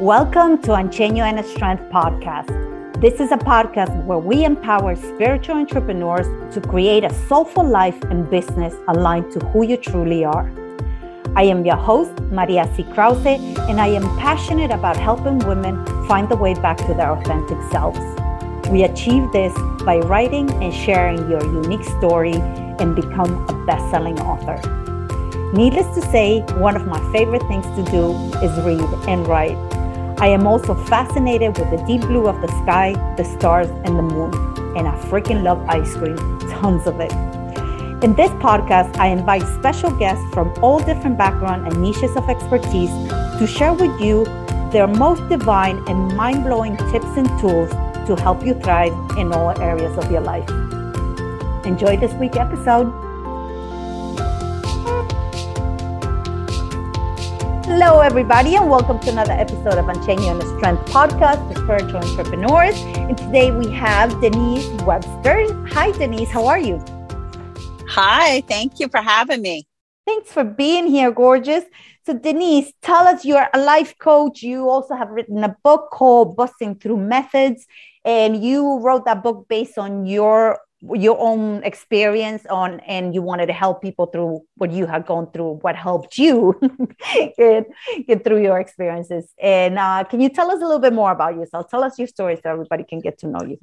Welcome to Ungenuine Strength Podcast. This is a podcast where we empower spiritual entrepreneurs to create a soulful life and business aligned to who you truly are. I am your host, Maria C. Krause, and I am passionate about helping women find the way back to their authentic selves. We achieve this by writing and sharing your unique story and become a best selling author. Needless to say, one of my favorite things to do is read and write I am also fascinated with the deep blue of the sky, the stars, and the moon. And I freaking love ice cream, tons of it. In this podcast, I invite special guests from all different backgrounds and niches of expertise to share with you their most divine and mind blowing tips and tools to help you thrive in all areas of your life. Enjoy this week's episode. Hello, everybody, and welcome to another episode of Ungenuine Strength Podcast for Spiritual Entrepreneurs. And today we have Denise Webster. Hi, Denise. How are you? Hi. Thank you for having me. Thanks for being here, gorgeous. So, Denise, tell us you're a life coach. You also have written a book called Busting Through Methods, and you wrote that book based on your your own experience on and you wanted to help people through what you had gone through what helped you get, get through your experiences. And uh, can you tell us a little bit more about yourself? Tell us your story so everybody can get to know you.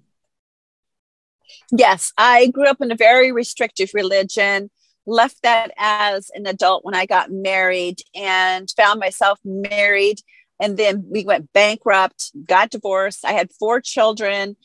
Yes i grew up in a very restrictive religion left that as an adult when i got married and found myself married and then we went bankrupt got divorced. I had four children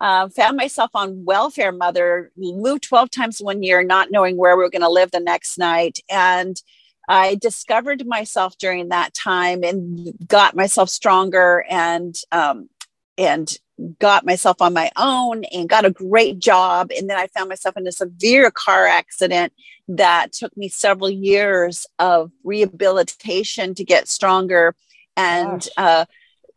uh, found myself on welfare mother, moved 12 times one year, not knowing where we were going to live the next night. And I discovered myself during that time and got myself stronger and, um, and got myself on my own and got a great job. And then I found myself in a severe car accident that took me several years of rehabilitation to get stronger. And, uh,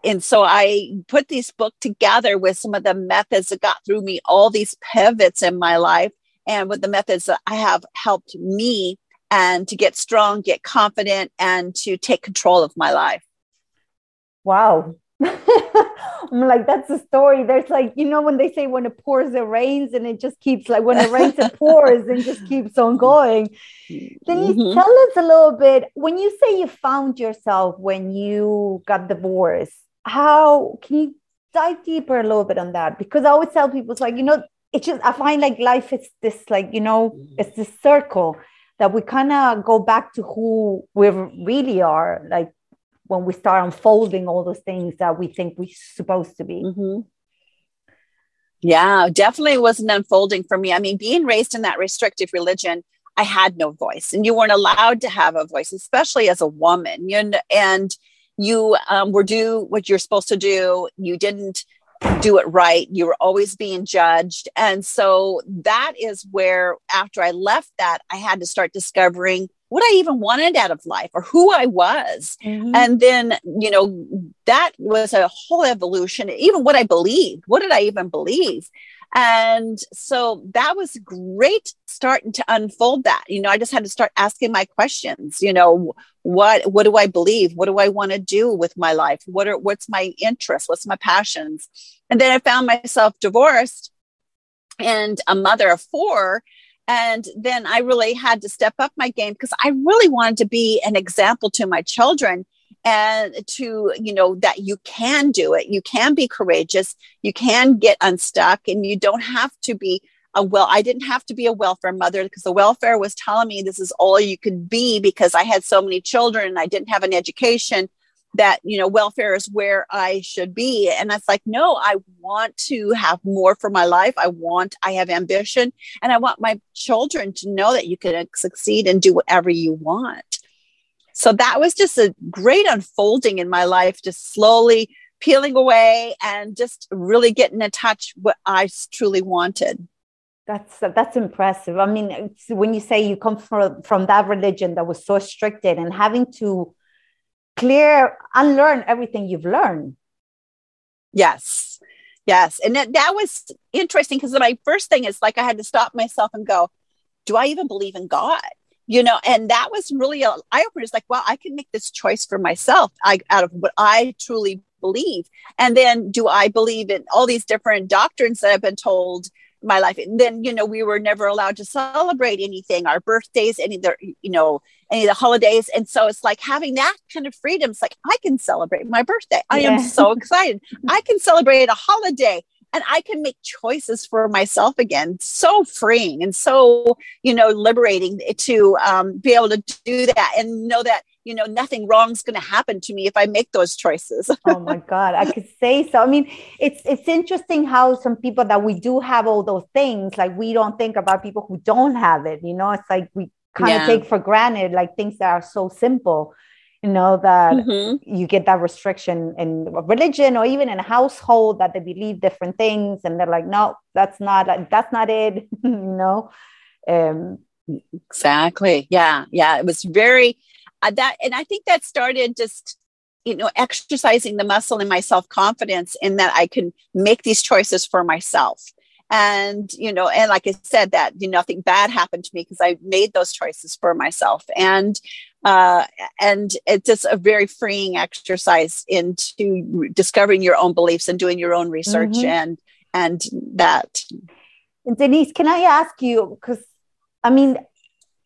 and so I put this book together with some of the methods that got through me all these pivots in my life and with the methods that I have helped me and to get strong, get confident, and to take control of my life. Wow. I'm like, that's a story. There's like, you know, when they say when it pours, it rains, and it just keeps like when it rains, it pours and just keeps on going. Then you mm-hmm. tell us a little bit when you say you found yourself when you got divorced, how can you dive deeper a little bit on that? Because I always tell people, it's like, you know, it's just, I find like life is this, like, you know, mm-hmm. it's this circle that we kind of go back to who we really are, like when we start unfolding all those things that we think we're supposed to be. Mm-hmm. Yeah, definitely was an unfolding for me. I mean, being raised in that restrictive religion, I had no voice, and you weren't allowed to have a voice, especially as a woman. You know, and you um, were do what you're supposed to do. You didn't do it right. You were always being judged. And so that is where after i left that i had to start discovering what i even wanted out of life or who i was. Mm-hmm. and then you know that was a whole evolution even what i believed. What did i even believe? And so that was great starting to unfold that. You know, I just had to start asking my questions, you know, what what do I believe? What do I want to do with my life? What are what's my interest? What's my passions? And then I found myself divorced and a mother of four. And then I really had to step up my game because I really wanted to be an example to my children and to you know that you can do it you can be courageous you can get unstuck and you don't have to be a well i didn't have to be a welfare mother because the welfare was telling me this is all you could be because i had so many children and i didn't have an education that you know welfare is where i should be. And it's like no i want to have more for my life. I want i have ambition and i want my children to know that you can succeed and do whatever you want. So that was just a great unfolding in my life, just slowly peeling away and just really getting in touch what I truly wanted. That's that's impressive. I mean, when you say you come from from that religion that was so restricted and having to clear unlearn everything you've learned. Yes. Yes. And that, that was interesting because my first thing is like I had to stop myself and go, do I even believe in God? you know and that was really a eye opener it's like well i can make this choice for myself I, out of what i truly believe and then do i believe in all these different doctrines that i've been told my life. And then you know we were never allowed to celebrate anything our birthdays any of the you know any of the holidays. And so it's like having that kind of freedom. It's like i can celebrate my birthday. I yeah. am so excited. I can celebrate a holiday and I can make choices for myself again. So freeing and so, you know, liberating to um, be able to do that and know that, you know, nothing wrong's going to happen to me if I make those choices. oh my God, I could say so. I mean, it's it's interesting how some people that we do have all those things, like we don't think about people who don't have it. You know, it's like we kind yeah. of take for granted like things that are so simple you know that mm-hmm. you get that restriction in religion or even in a household that they believe different things and they're like no that's not that's not it you know um exactly yeah yeah it was very that and i think that started just you know exercising the muscle in my self-confidence in that i can make these choices for myself. And you know and like i said that you know, nothing bad happened to me because i made those choices for myself. And uh, and it's just a very freeing exercise into discovering your own beliefs and doing your own research mm-hmm. and and that. And denise can i ask you because i mean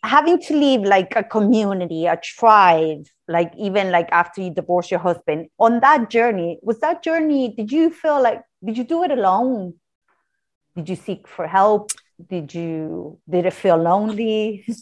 having to leave like a community a tribe like even like after you divorce your husband on that journey was that journey did you feel like did you do it alone? Did you seek for help? Did you did it feel lonely?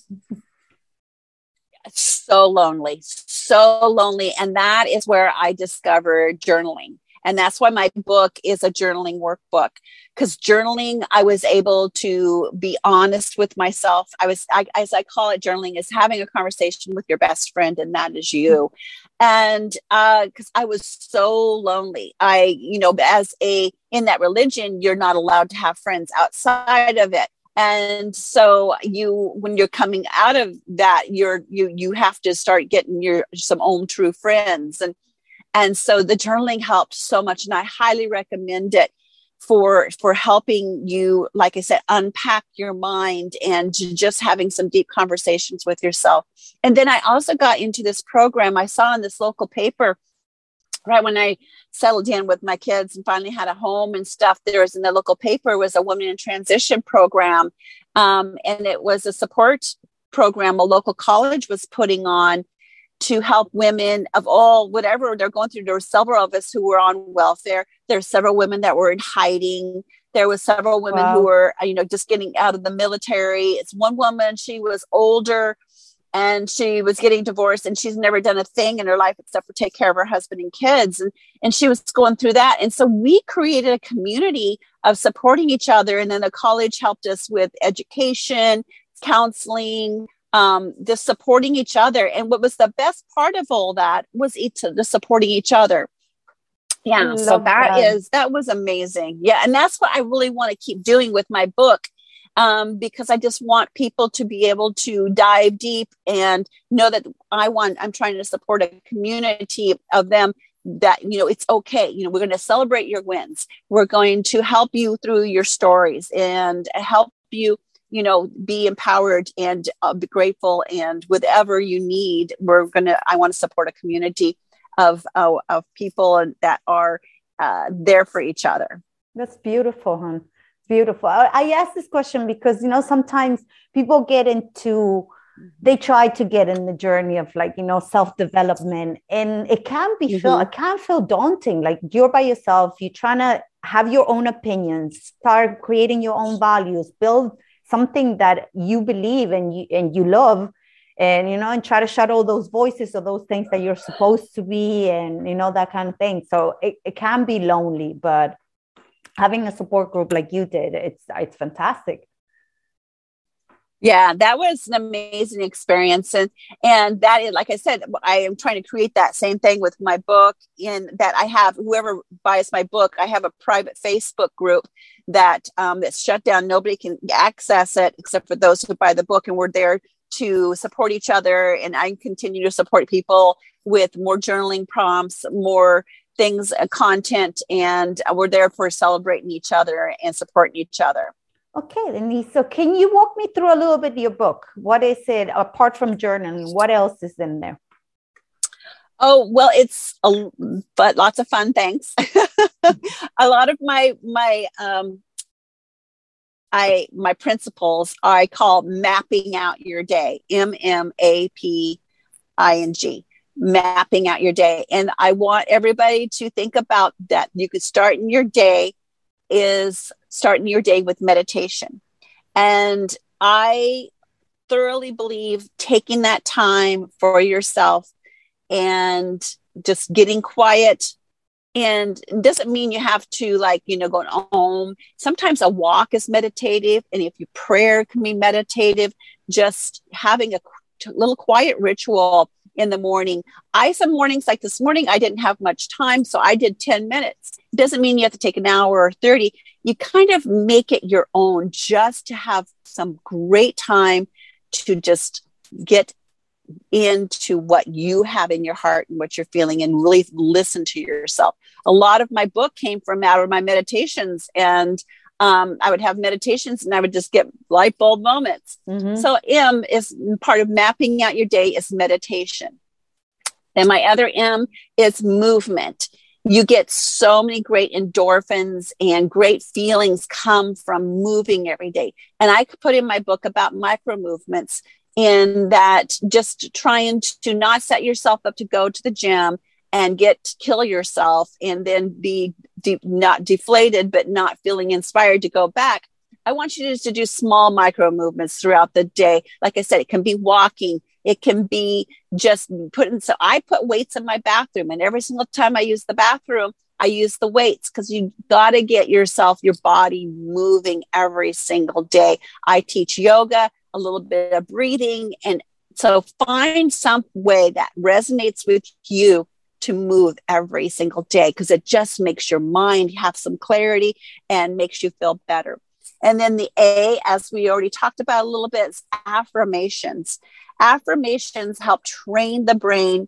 So lonely so lonely. And that is where i discovered journaling and that's why my book is a journaling workbook because journaling i was able to be honest with myself. I was I, as i call it journaling is having a conversation with your best friend and that is you. And because uh, i was so lonely. I you know as a in that religion you're not allowed to have friends outside of it. And so you when you're coming out of that you're you you have to start getting your some own true friends. And and so the journaling helped so much and i highly recommend it for for helping you like i said unpack your mind and just having some deep conversations with yourself and then i also got into this program i saw in this local paper right when I settled in with my kids and finally had a home and stuff, there was in the local paper was a woman in transition program. Um, and it was a support program a local college was putting on to help women of all whatever they're going through. There were several of us who were on welfare. There were several women that were in hiding. There was several women wow. who were, you know, just getting out of the military. It's one woman, she was older and she was getting divorced and she's never done a thing in her life except for take care of her husband and kids and, and she was going through that and so we created a community of supporting each other and then the college helped us with education counseling um, just supporting each other and what was the best part of all that was each the supporting each other yeah so that, that is that was amazing yeah and that's what i really want to keep doing with my book um, because I just want people to be able to dive deep and know that I want, I'm trying to support a community of them that, you know, it's okay. You know, we're going to celebrate your wins. We're going to help you through your stories and help you you know be empowered and uh, be grateful and whatever you need we're gonna i want to support a community of uh, of people that are uh, there for each other that's beautiful hon beautiful. I, I ask this question because you know sometimes people get into they try to get in the journey of like you know self development and it can be mm-hmm. feel it can feel daunting like you're by yourself you're trying to have your own opinions start creating your own values build something that you believe and you and you love and you know and try to shut all those voices or those things that you're supposed to be and you know that kind of thing. So it, it can be lonely but having a support group like you did it's it's fantastic yeah that was an amazing experience and and that is like i said i am trying to create that same thing with my book in that i have whoever buys my book i have a private facebook group that um, that's shut down nobody can access it except for those who buy the book and we're there to support each other and i continue to support people with more journaling prompts more things, uh, content, and we're there for celebrating each other and supporting each other. Okay, Denise. So, can you walk me through a little bit your book? What is it apart from journaling? What else is in there? Oh well, it's a but lots of fun. Thanks. a lot of my my um, I my principles I call mapping out your day. M M A P I N G. Mapping out your day, and I want everybody to think about that. You could start in your day is starting your day with meditation, and I thoroughly believe taking that time for yourself and just getting quiet. And doesn't mean you have to like you know go home. Sometimes a walk is meditative and if your prayer can be meditative just having a little quiet ritual in the morning. I some mornings like this morning i didn't have much time so i did 10 minutes. Doesn't mean you have to take an hour or 30 you kind of make it your own just to have some great time to just get into what you have in your heart and what you're feeling and really listen to yourself. A lot of my book came from out of my meditations and um, I would have meditations and I would just get light bulb moments. Mm-hmm. So M is part of mapping out your day is meditation. And my other M is movement. You get so many great endorphins and great feelings come from moving every day. And I put in my book about micro movements in that just trying to not set yourself up to go to the gym and get kill yourself and then be de- not deflated but not feeling inspired to go back i want you to, to do small micro movements throughout the day like i said it can be walking it can be just putting so i put weights in my bathroom and every single time i use the bathroom i use the weights because you got to get yourself your body moving every single day i teach yoga a little bit of breathing. And so find some way that resonates with you to move every single day because it just makes your mind have some clarity and makes you feel better. And then the A, as we already talked about a little bit, is affirmations. Affirmations help train the brain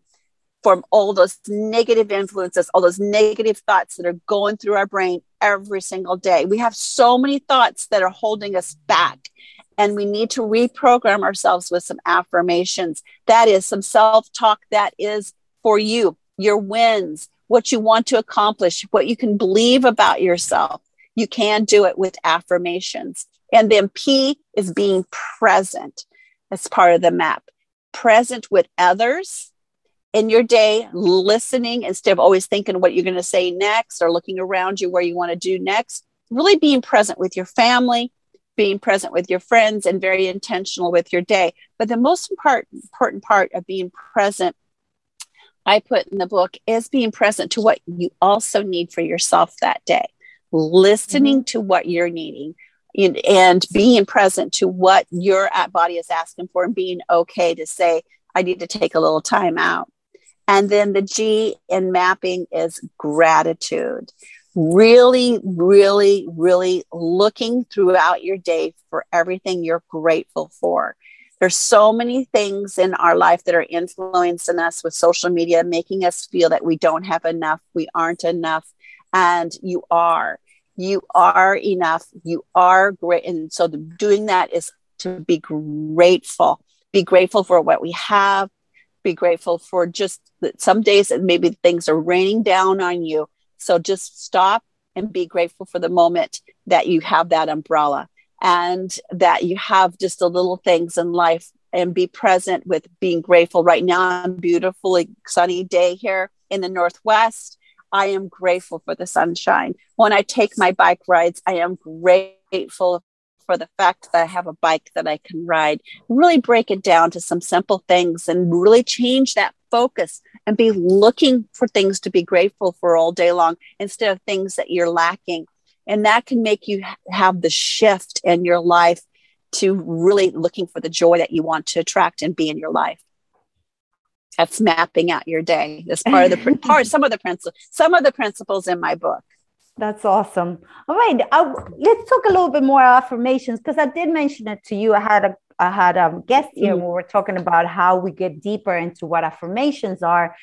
from all those negative influences, all those negative thoughts that are going through our brain every single day. We have so many thoughts that are holding us back and we need to reprogram ourselves with some affirmations. That is some self talk that is for you, your wins, what you want to accomplish, what you can believe about yourself. You can do it with affirmations. And then P is being present as part of the map, present with others in your day, listening instead of always thinking what you're going to say next or looking around you where you want to do next. Really being present with your family, being present with your friends and very intentional with your day. But the most important, important part of being present, I put in the book, is being present to what you also need for yourself that day, listening mm-hmm. to what you're needing. And being present to what your body is asking for, and being okay to say, I need to take a little time out. And then the G in mapping is gratitude really, really, really looking throughout your day for everything you're grateful for. There's so many things in our life that are influencing us with social media, making us feel that we don't have enough, we aren't enough, and you are. You are enough. You are great. And so doing that is to be grateful. Be grateful for what we have. Be grateful for just that some days that maybe things are raining down on you so just stop and be grateful for the moment that you have that umbrella and that you have just the little things in life and be present with being grateful. Right now, I'm beautifully sunny day here in the Northwest. I am grateful for the sunshine. When I take my bike rides, I am grateful for the fact that I have a bike that I can ride. Really break it down to some simple things and really change that focus and be looking for things to be grateful for all day long instead of things that you're lacking. And that can make you have the shift in your life to really looking for the joy that you want to attract and be in your life. That's mapping out your day. That's part of the part, some of the principles, some of the principles in my book. That's awesome. All right, I, let's talk a little bit more affirmations because I did mention it to you. I had a I had a guest here mm. we were talking about how we get deeper into what affirmations are,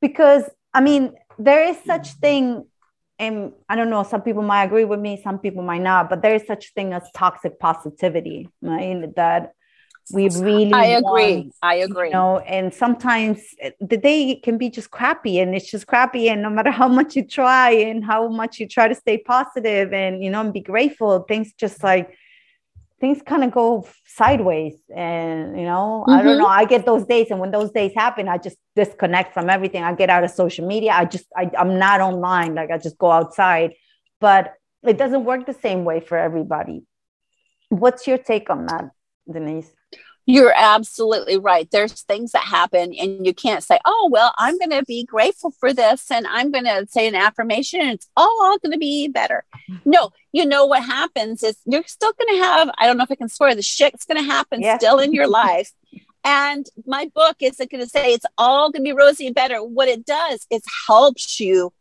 because I mean there is such thing and I don't know, some people might agree with me, some people might not, but there is such thing as toxic positivity, right? That we really I agree. Want, I agree. You know, and sometimes the day can be just crappy and it's just crappy. And no matter how much you try and how much you try to stay positive and you know and be grateful, things just like things kind of go sideways and you know mm-hmm. i don't mm-hmm. know i get those days and when those days happen i just disconnect from everything. I get out of social media. I just I, i'm not online. Like i just go outside. But it doesn't work the same way for everybody. What's your take on that denise you're absolutely right. There's things that happen, and you can't say, Oh, well, I'm going to be grateful for this, and I'm going to say an affirmation, and it's all going to be better. Mm-hmm. No, you know what happens is you're still going to have, I don't know if I can swear, the shit's going to happen yeah. still in your life. And my book isn't going to say it's all going to be rosy and better. What it does is helps you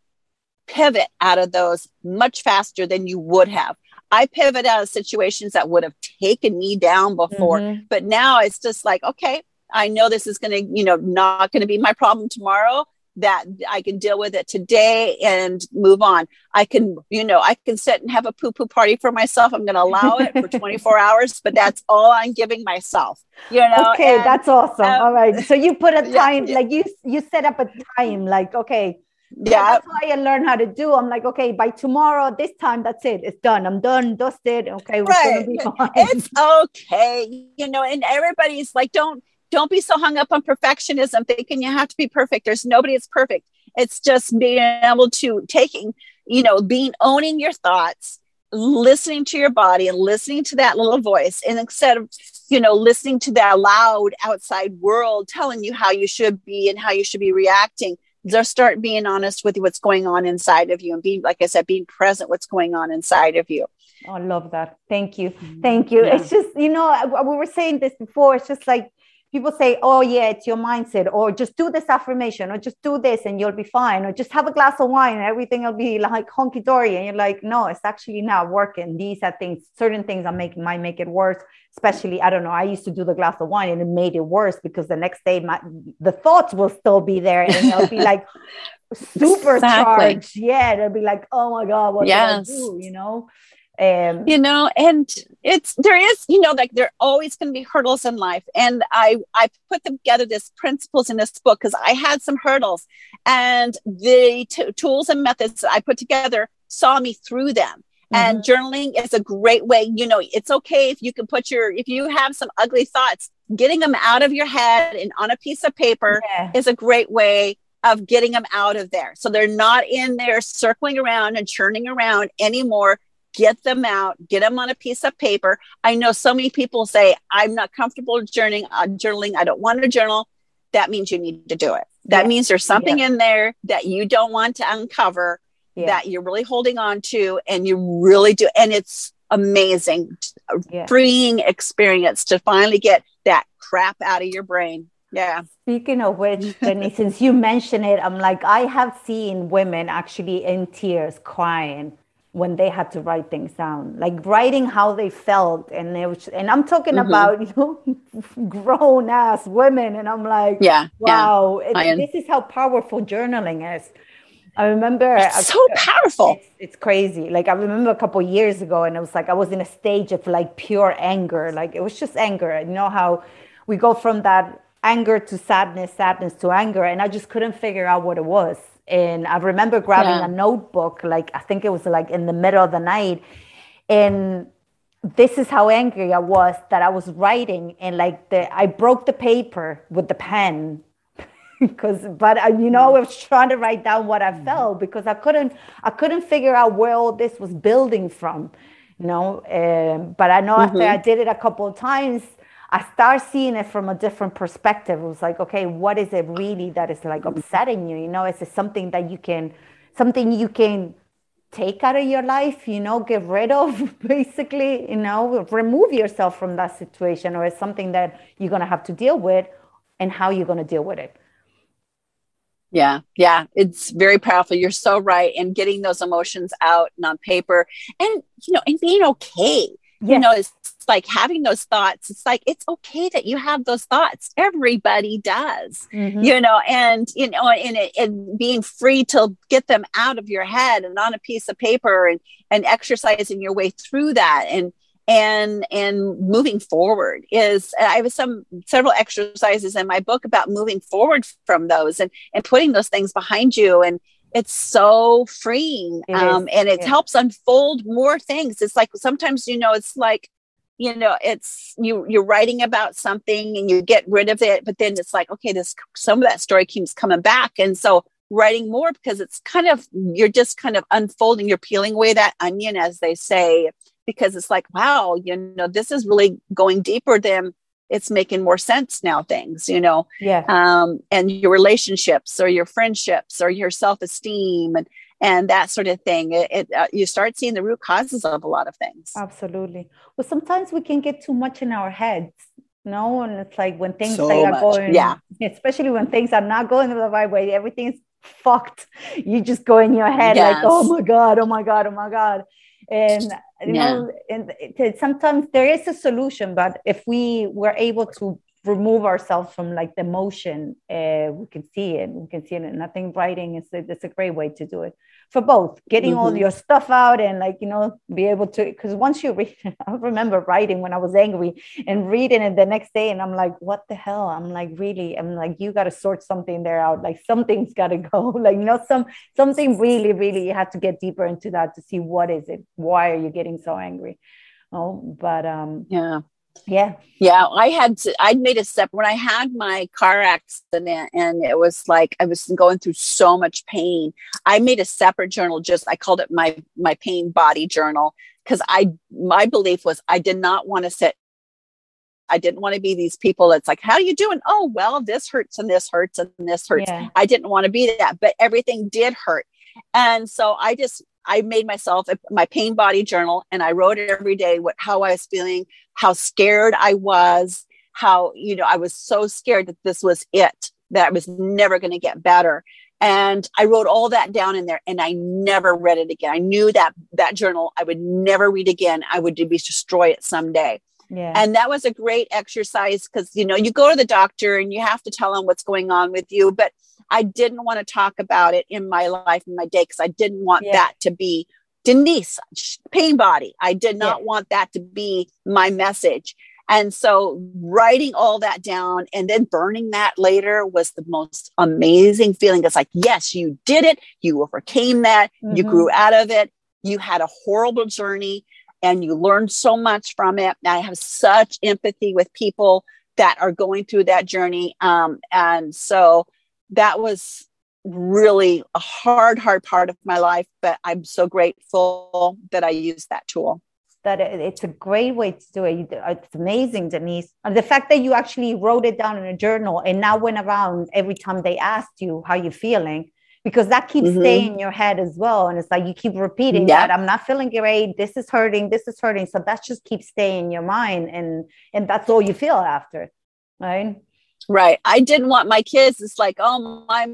pivot out of those much faster than you would have. I pivot out of situations that would have taken me down before. Mm-hmm. But now it's just like, okay, I know this is going to, you know, not going to be my problem tomorrow that I can deal with it today and move on. I can, you know, I can sit and have a poo poo party for myself. I'm going to allow it for 24 hours, but that's all I'm giving myself. You know. Okay, and, that's awesome. Um, all right. So you put a time, yeah, like you you set up a time, like okay, yeah. that's why i learned how to do. I'm like okay by tomorrow this time that's it. It's done. I'm done dusted. Okay right. it's okay you know and everybody's like don't don't be so hung up on perfectionism thinking you have to be perfect. There's nobody that's perfect. It's just being able to taking you know being owning your thoughts listening to your body and listening to that little voice and instead of you know listening to that loud outside world telling you how you should be and how you should be reacting just start being honest with what's going on inside of you and being like i said being present what's going on inside of you. Oh, i love that. Thank you. Mm-hmm. thank you. Yeah. it's just you know we were saying this before. It's just like people say oh yeah it's your mindset or just do this affirmation or just do this and you'll be fine or just have a glass of wine and everything will be like honky-dory and you're like no it's actually not working. These are things certain things are making might make it worse. Especially i don't know i used to do the glass of wine and it made it worse because the next day my the thoughts will still be there and it'll be like supercharged. Exactly. yeah it'll be like oh my god what yes. do i do? You know um, you know and it's there is you know like there are always going to be hurdles in life. And i i put together this principles in this book because i had some hurdles. And the t- tools and methods that i put together saw me through them. And mm-hmm. journaling is a great way you know it's okay if you can put your if you have some ugly thoughts getting them out of your head and on a piece of paper yeah. is a great way of getting them out of there. So they're not in there circling around and churning around anymore get them out get them on a piece of paper. I know so many people say i'm not comfortable journaling uh, journaling. I don't want to journal. That means you need to do it. That yeah. means there's something yeah. in there that you don't want to uncover yeah. that you're really holding on to and you really do and it's amazing. Freeing experience to finally get that crap out of your brain. Yeah. Speaking of which Denise, since you mentioned it i'm like i have seen women actually in tears crying when they had to write things down like writing how they felt and it was and i'm talking mm-hmm. about you know grown ass women and i'm like yeah wow yeah. It, this is how powerful journaling is I remember it's so powerful. It's, it's, crazy. Like I remember a couple years ago, and it was like I was in a stage of like pure anger. Like it was just anger. You know how we go from that anger to sadness, sadness to anger, and I just couldn't figure out what it was. And I remember grabbing yeah. a notebook, like I think it was like in the middle of the night, and this is how angry I was that I was writing, and like the I broke the paper with the pen because but I, you know I was trying to write down what I mm-hmm. felt because I couldn't I couldn't figure out where all this was building from you know um, but I know mm-hmm. after I did it a couple of times I start seeing it from a different perspective it was like okay what is it really that is like upsetting you you know is it something that you can something you can take out of your life you know get rid of basically you know remove yourself from that situation or is something that you're going to have to deal with and how you're going to deal with it yeah, yeah, it's very powerful. You're so right. And getting those emotions out and on paper and, you know, and being okay. Yes. you know it's like having those thoughts it's like it's okay that you have those thoughts everybody does mm-hmm. you know and you know and, and being free to get them out of your head and on a piece of paper and and exercising your way through that and and and moving forward is i have some several exercises in my book about moving forward from those and and putting those things behind you and it's so freeing it um, and it yeah. helps unfold more things. It's like sometimes you know it's like you know it's you you're writing about something and you get rid of it but then it's like okay this some of that story keeps coming back. And so writing more because it's kind of you're just kind of unfolding you're peeling away that onion as they say because it's like wow you know this is really going deeper than it's making more sense now things you know? Yeah. Um and your relationships or your friendships or your self-esteem and and that sort of thing. It, it uh, you start seeing the root causes of a lot of things. Absolutely. Well sometimes we can get too much in our heads no and it's like when things so are going yeah. especially when things are not going the right way everything's fucked. You just go in your head yes. like oh my god oh my god oh my god. And you yeah. know and sometimes there is a solution but if we were able to remove ourselves from like the emotion uh, we can see it we can see it and i think writing is a, it's a great way to do it for both getting mm-hmm. all your stuff out and like you know be able to because once you read i remember writing when i was angry and reading it the next day and i'm like what the hell? I'm like really? I'm like you got to sort something there out like something's got to go like you know some something really really you have to get deeper into that to see what is it why are you getting so angry? Oh but um yeah yeah. Yeah. I had to, I'd made a step when I had my car accident and it was like I was going through so much pain. I made a separate journal, just I called it my my pain body journal. Cause I my belief was I did not want to sit I didn't want to be these people that's like, how are you doing? Oh, well, this hurts and this hurts and this hurts. Yeah. I didn't want to be that, but everything did hurt. And so I just I made myself a, my pain body journal and I wrote it every day what how I was feeling, how scared I was, how you know I was so scared that this was it, that I was never going to get better. And I wrote all that down in there and I never read it again. I knew that that journal I would never read again. I would be destroy it someday. Yeah. And that was a great exercise because you know you go to the doctor and you have to tell them what's going on with you, but I didn't want to talk about it in my life in my day because I didn't want yeah. that to be Denise pain body. I did not yeah. want that to be my message. And so writing all that down and then burning that later was the most amazing feeling. It's like, yes, you did it. You overcame that. Mm-hmm. You grew out of it. You had a horrible journey and you learned so much from it. I have such empathy with people that are going through that journey. Um, and so that was really a hard, hard part of my life, but I'm so grateful that I used that tool. That it's a great way to do it. It's amazing, Denise. And the fact that you actually wrote it down in a journal and now went around every time they asked you how you're feeling, because that keeps mm-hmm. staying in your head as well. And it's like you keep repeating yeah. that I'm not feeling great. This is hurting. This is hurting. So that just keeps staying in your mind, and and that's all you feel after, right? Right. I didn't want my kids. It's like, oh, my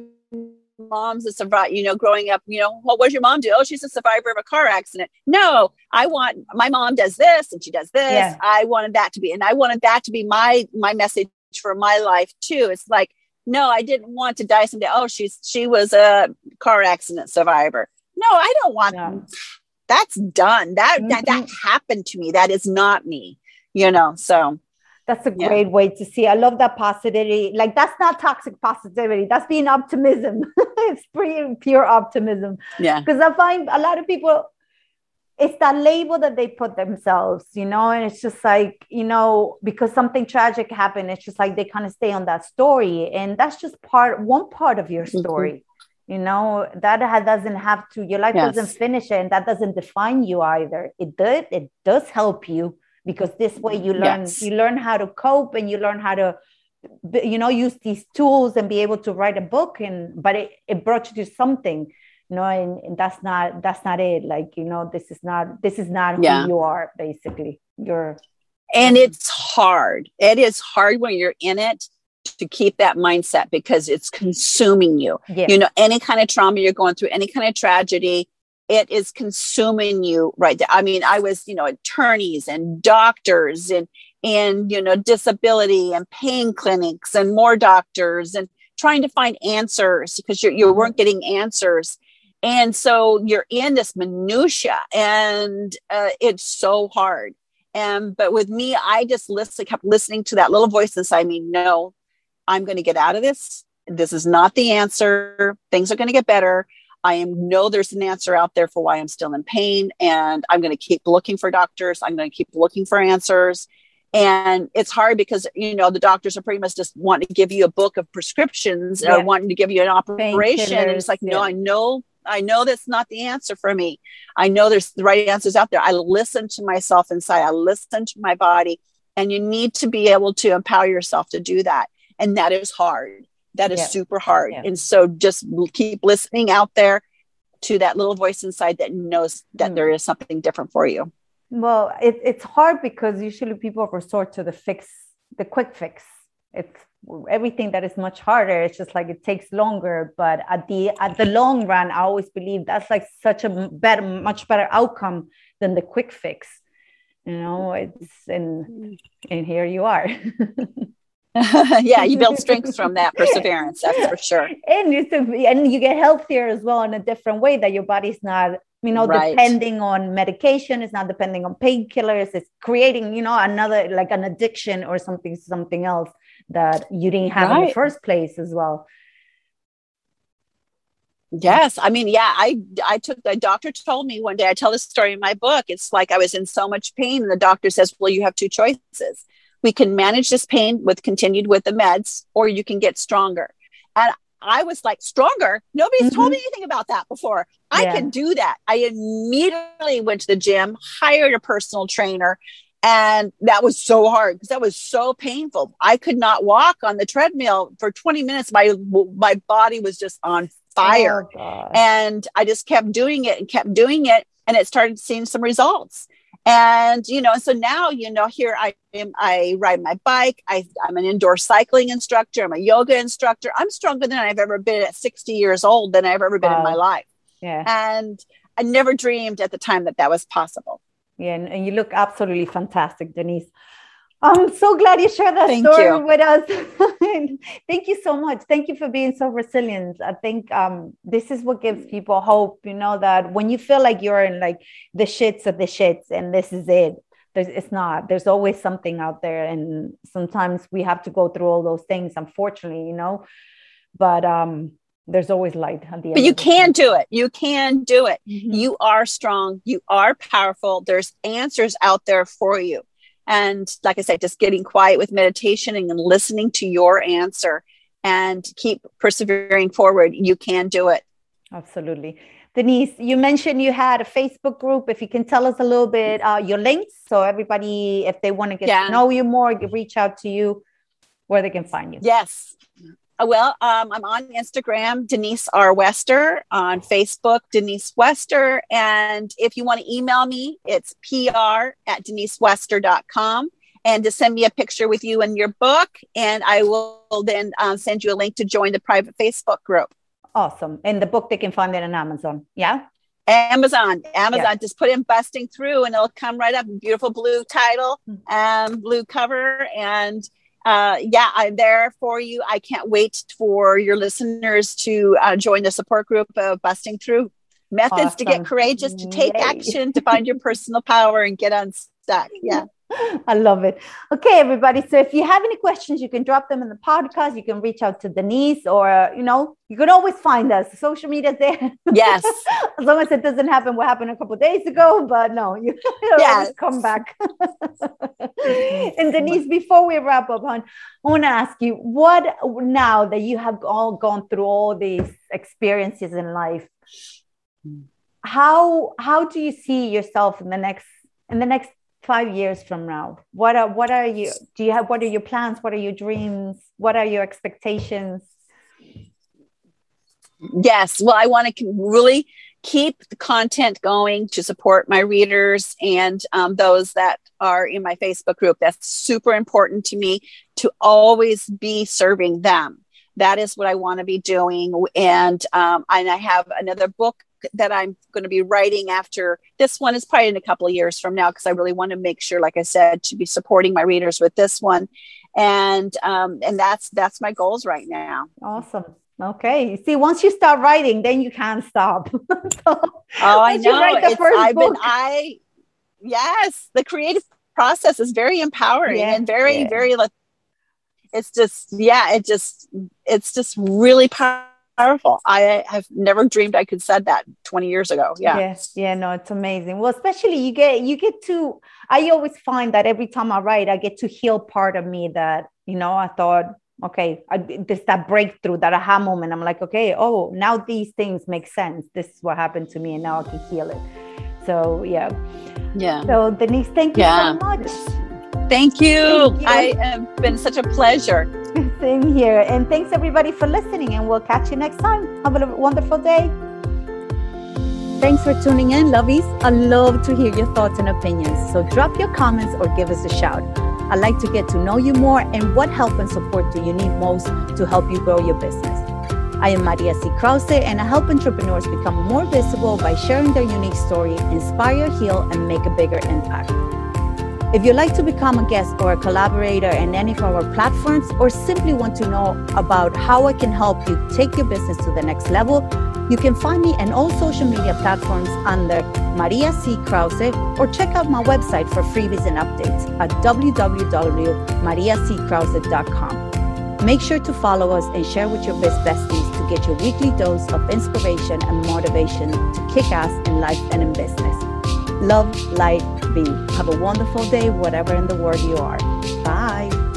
mom's a survivor, you know, growing up, you know, what was your mom do? Oh, she's a survivor of a car accident. No, I want my mom does this and she does this. Yeah. I wanted that to be, and I wanted that to be my my message for my life too. It's like, no, I didn't want to die someday. Oh, she's she was a car accident survivor. No, I don't want yeah. that's done. That, mm-hmm. that that happened to me. That is not me, you know. So that's a great yeah. way to see. I love that positivity. Like that's not toxic positivity. That's being optimism. it's pretty pure optimism. Yeah. Because I find a lot of people, it's that label that they put themselves, you know, and it's just like, you know, because something tragic happened, it's just like they kind of stay on that story. And that's just part, one part of your mm-hmm. story. Mm-hmm you know that doesn't have to your life yes. doesn't finish it and that doesn't define you either it does it does help you because this way you learn yes. you learn how to cope and you learn how to you know use these tools and be able to write a book and but it, it brought you to something you know and, and that's not that's not it like you know this is not this is not who yeah. you are basically you're and it's hard it is hard when you're in it to keep that mindset because it's consuming you yeah. you know any kind of trauma you're going through any kind of tragedy it is consuming you right? There. I mean, I was, you know, attorneys and doctors and and you know disability and pain clinics and more doctors and trying to find answers because you you weren't getting answers. And so you're in this minutia and uh, it's so hard. And but with me i just listened, kept listening to that little voice inside me no i'm going to get out of this. This is not the answer. Things are going to get better i am know there's an answer out there for why i'm still in pain and i'm going to keep looking for doctors i'm going to keep looking for answers and it's hard because you know the doctors are pretty much just wanting to give you a book of prescriptions yeah. or wanting to give you an operation and it's like yeah. no i know i know that's not the answer for me i know there's the right answers out there i listen to myself inside i listen to my body and you need to be able to empower yourself to do that and that is hard that is yeah. super hard and so just keep listening out there to that little voice inside that knows that mm. there is something different for you well, it, it's hard because usually people resort to the fix, the quick fix. It's everything that is much harder. It's just like it takes longer, but at the at the long run, I always believe that's like such a better, much better outcome than the quick fix. You know, it's and and here you are. yeah, you build strength from that perseverance. That's for sure. And you and you get healthier as well in a different way that your body's not you know right. depending on medication it's not depending on painkillers it's creating you know another like an addiction or something something else that you didn't have right. in the first place as well yes i mean yeah i i took the doctor told me one day i tell this story in my book it's like i was in so much pain and the doctor says well you have two choices we can manage this pain with continued with the meds or you can get stronger and I was like stronger. Nobody's mm-hmm. told me anything about that before. I yeah. can do that. I immediately went to the gym, hired a personal trainer, and that was so hard because that was so painful. I could not walk on the treadmill for 20 minutes. My my body was just on fire. Oh, and I just kept doing it and kept doing it and it started seeing some results and you know so now you know here i am i ride my bike. I, i'm an indoor cycling instructor. I'm a yoga instructor. I'm stronger than i've ever been at 60 years old than i've ever been wow. in my life. Yeah. And i never dreamed at the time that that was possible. Yeah and, and you look absolutely fantastic denise I'm so glad you shared that Thank story you. with us. Thank you so much. Thank you for being so resilient. I think um, this is what gives people hope, you know, that when you feel like you're in like the shits of the shits and this is it, there's, it's not. There's always something out there. And sometimes we have to go through all those things, unfortunately, you know, but um, there's always light at the end. But you can do it. You can do it. Mm-hmm. You are strong. You are powerful. There's answers out there for you and like I said, just getting quiet with meditation and listening to your answer and keep persevering forward. You can do it. Absolutely. Denise, you mentioned you had a Facebook group. If you can tell us a little bit uh, your links, so everybody, if they want to get yeah. to know you more, reach out to you, where they can find you. Yes. Uh, well, um, I'm on Instagram, Denise R. Wester, on Facebook, Denise Wester. And if you want to email me, it's pr at denisewester.com and to send me a picture with you and your book. And I will then um, send you a link to join the private Facebook group. Awesome. And the book, they can find it on Amazon. Yeah. Amazon, Amazon, yeah. just put in busting through and it'll come right up. Beautiful blue title and blue cover. And uh, yeah, I'm there for you. I can't wait for your listeners to uh, join the support group of Busting Through Methods awesome. to get courageous, to take Yay. action, to find your personal power and get unstuck. Yeah. I love it. Okay, everybody. So if you have any questions, you can drop them in the podcast. You can reach out to Denise, or uh, you know, you can always find us. Social media there. Yes. as long as it doesn't happen what happened a couple days ago, but no, you, you yes. come back. and mm-hmm. Denise, before we wrap up, hon, I want to ask you, what now that you have all gone through all these experiences in life, mm. how how do you see yourself in the next in the next five years from now. What are what are you do you have what are your plans? What are your dreams? What are your expectations? Yes. Well i want to really keep the content going to support my readers and um, those that are in my facebook group. That's super important to me to always be serving them. That is what i want to be doing. And um, and i have another book that I'm going to be writing after this one is probably in a couple of years from now because I really want to make sure, like I said, to be supporting my readers with this one, and um, and that's that's my goals right now. Awesome. Okay. See, once you start writing, then you can't stop. so, oh, I know. I've book, been I yes, the creative process is very empowering yeah, and very yeah. very it's just yeah it just it's just really powerful i have never dreamed i could said that 20 years ago. Yeah. Yes. Yeah no it's amazing. Well especially you get you get to i always find that every time i write i get to heal part of me that you know i thought okay I, this that breakthrough that aha moment. I'm like okay oh now these things make sense. This is what happened to me and now i can heal it. So yeah. Yeah. So denise thank you yeah. so much. Thank you. Thank you. I have been such a pleasure. Same here. And thanks everybody for listening, and we'll catch you next time. Have a wonderful day. Thanks for tuning in, lovies. I love to hear your thoughts and opinions. So drop your comments or give us a shout. I'd like to get to know you more and what help and support do you need most to help you grow your business. I am Maria C. Krause, and I help entrepreneurs become more visible by sharing their unique story, inspire, heal, and make a bigger impact. If you'd like to become a guest or a collaborator in any of our platforms, or simply want to know about how I can help you take your business to the next level, you can find me on all social media platforms under Maria C. Krause or check out my website for freebies and updates at www.mariackrause.com. Make sure to follow us and share with your best besties to get your weekly dose of inspiration and motivation to kick ass in life and in business. Love, light, Have a wonderful day, whatever in the world you are. Bye.